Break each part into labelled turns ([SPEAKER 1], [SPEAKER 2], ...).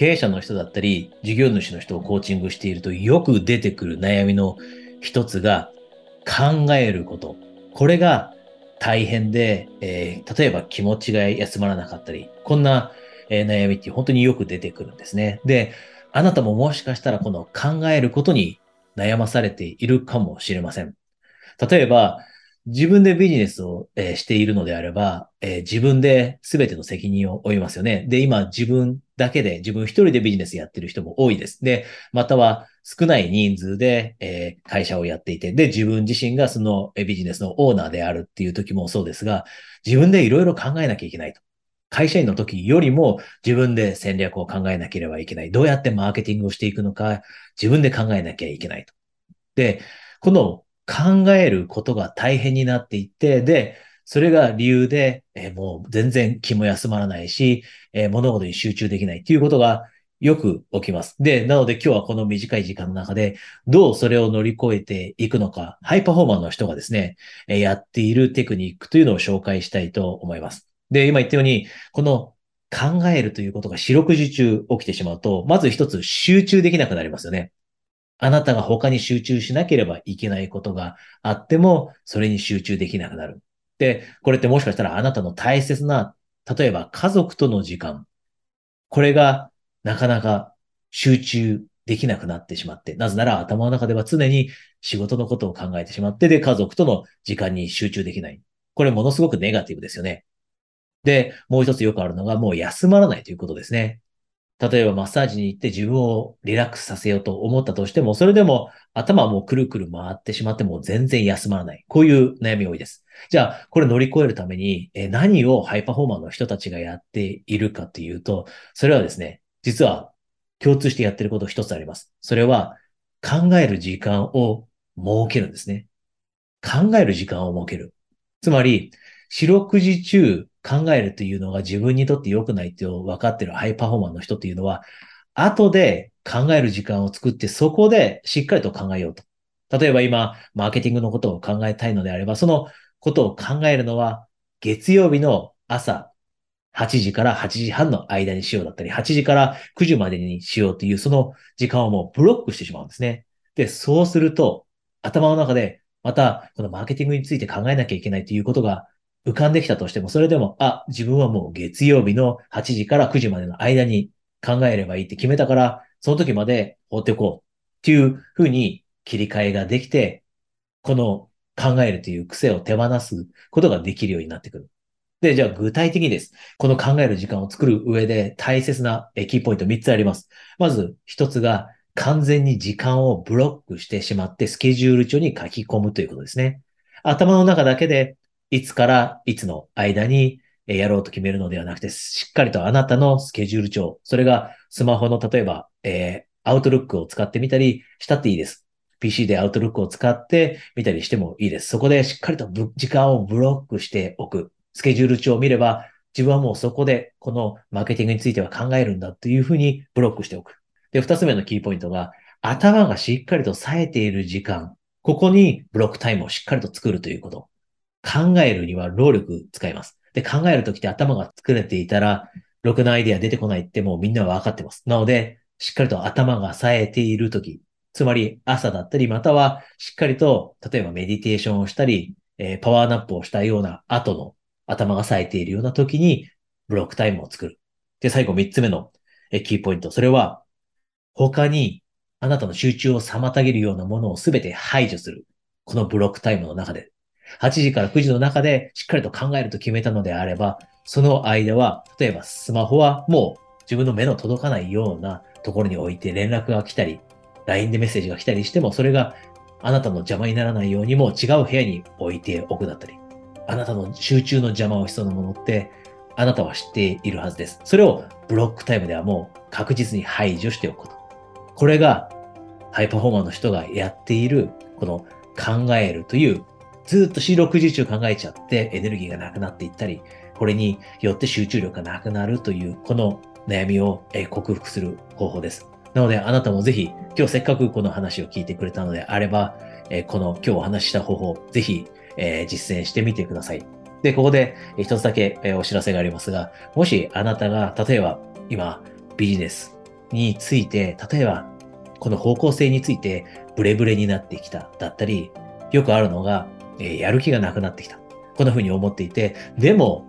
[SPEAKER 1] 経営者の人だったり、事業主の人をコーチングしているとよく出てくる悩みの一つが考えること。これが大変で、えー、例えば気持ちが休まらなかったり、こんな、えー、悩みって本当によく出てくるんですね。で、あなたももしかしたらこの考えることに悩まされているかもしれません。例えば、自分でビジネスを、え、しているのであれば、え、自分で全ての責任を負いますよね。で、今自分だけで、自分一人でビジネスやってる人も多いです。で、または少ない人数で、えー、会社をやっていて、で、自分自身がそのビジネスのオーナーであるっていう時もそうですが、自分でいろいろ考えなきゃいけないと。会社員の時よりも自分で戦略を考えなければいけない。どうやってマーケティングをしていくのか、自分で考えなきゃいけないと。で、この考えることが大変になっていって、で、それが理由で、えー、もう全然気も休まらないし、えー、物事に集中できないっていうことがよく起きます。で、なので今日はこの短い時間の中で、どうそれを乗り越えていくのか、ハイパフォーマーの人がですね、えー、やっているテクニックというのを紹介したいと思います。で、今言ったように、この考えるということが四六時中起きてしまうと、まず一つ集中できなくなりますよね。あなたが他に集中しなければいけないことがあっても、それに集中できなくなる。で、これってもしかしたらあなたの大切な、例えば家族との時間。これがなかなか集中できなくなってしまって、なぜなら頭の中では常に仕事のことを考えてしまって、で、家族との時間に集中できない。これものすごくネガティブですよね。で、もう一つよくあるのが、もう休まらないということですね。例えばマッサージに行って自分をリラックスさせようと思ったとしても、それでも頭はもくるくる回ってしまっても全然休まらない。こういう悩み多いです。じゃあ、これ乗り越えるために、え何をハイパフォーマーの人たちがやっているかっていうと、それはですね、実は共通してやってること一つあります。それは考える時間を設けるんですね。考える時間を設ける。つまり、四六時中考えるというのが自分にとって良くないって分かってるハイパフォーマーの人っていうのは、後で考える時間を作って、そこでしっかりと考えようと。例えば今、マーケティングのことを考えたいのであれば、そのことを考えるのは、月曜日の朝8時から8時半の間にしようだったり、8時から9時までにしようという、その時間をもうブロックしてしまうんですね。で、そうすると、頭の中で、また、このマーケティングについて考えなきゃいけないということが浮かんできたとしても、それでも、あ、自分はもう月曜日の8時から9時までの間に考えればいいって決めたから、その時まで放っておこうっていうふうに切り替えができて、この考えるという癖を手放すことができるようになってくる。で、じゃあ具体的にです。この考える時間を作る上で大切なキーポイント3つあります。まず1つが完全に時間をブロックしてしまってスケジュール帳に書き込むということですね。頭の中だけでいつからいつの間にやろうと決めるのではなくて、しっかりとあなたのスケジュール帳、それがスマホの例えば、えー、アウトルックを使ってみたりしたっていいです。PC でアウトルックを使ってみたりしてもいいです。そこでしっかりと時間をブロックしておく。スケジュール帳を見れば、自分はもうそこでこのマーケティングについては考えるんだというふうにブロックしておく。で、二つ目のキーポイントが、頭がしっかりと冴えている時間。ここにブロックタイムをしっかりと作るということ。考えるには労力使います。で、考えるときって頭が作れていたら、ろくなアイデア出てこないってもうみんなは分かってます。なので、しっかりと頭が冴えているとき、つまり朝だったり、またはしっかりと、例えばメディテーションをしたり、えー、パワーナップをしたような後の頭が冴えているような時に、ブロックタイムを作る。で、最後三つ目のキーポイント。それは、他にあなたの集中を妨げるようなものをすべて排除する。このブロックタイムの中で8時から9時の中でしっかりと考えると決めたのであれば、その間は、例えばスマホはもう自分の目の届かないようなところに置いて連絡が来たり、LINE でメッセージが来たりしても、それがあなたの邪魔にならないようにも違う部屋に置いておくだったり、あなたの集中の邪魔をしそうなものって、あなたは知っているはずです。それをブロックタイムではもう確実に排除しておくこと。これがハイパフォーマーの人がやっている、この考えるというずっと四六時中考えちゃってエネルギーがなくなっていったり、これによって集中力がなくなるという、この悩みを克服する方法です。なので、あなたもぜひ、今日せっかくこの話を聞いてくれたのであれば、この今日お話しした方法、ぜひ実践してみてください。で、ここで一つだけお知らせがありますが、もしあなたが、例えば今、ビジネスについて、例えば、この方向性についてブレブレになってきただったり、よくあるのが、え、やる気がなくなってきた。こんな風に思っていて、でも、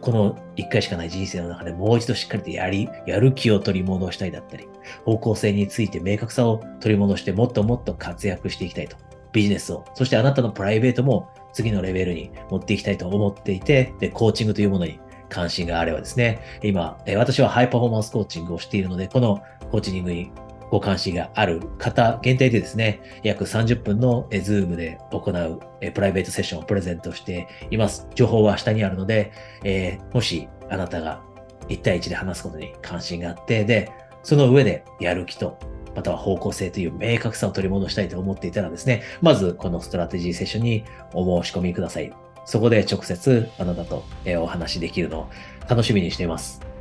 [SPEAKER 1] この一回しかない人生の中でもう一度しっかりとやり、やる気を取り戻したいだったり、方向性について明確さを取り戻してもっともっと活躍していきたいと。ビジネスを、そしてあなたのプライベートも次のレベルに持っていきたいと思っていて、で、コーチングというものに関心があればですね、今、私はハイパフォーマンスコーチングをしているので、このコーチングにご関心がある方限定でですね、約30分の Zoom で行うプライベートセッションをプレゼントしています。情報は下にあるので、えー、もしあなたが1対1で話すことに関心があって、で、その上でやる気と、または方向性という明確さを取り戻したいと思っていたらですね、まずこのストラテジーセッションにお申し込みください。そこで直接あなたとお話しできるのを楽しみにしています。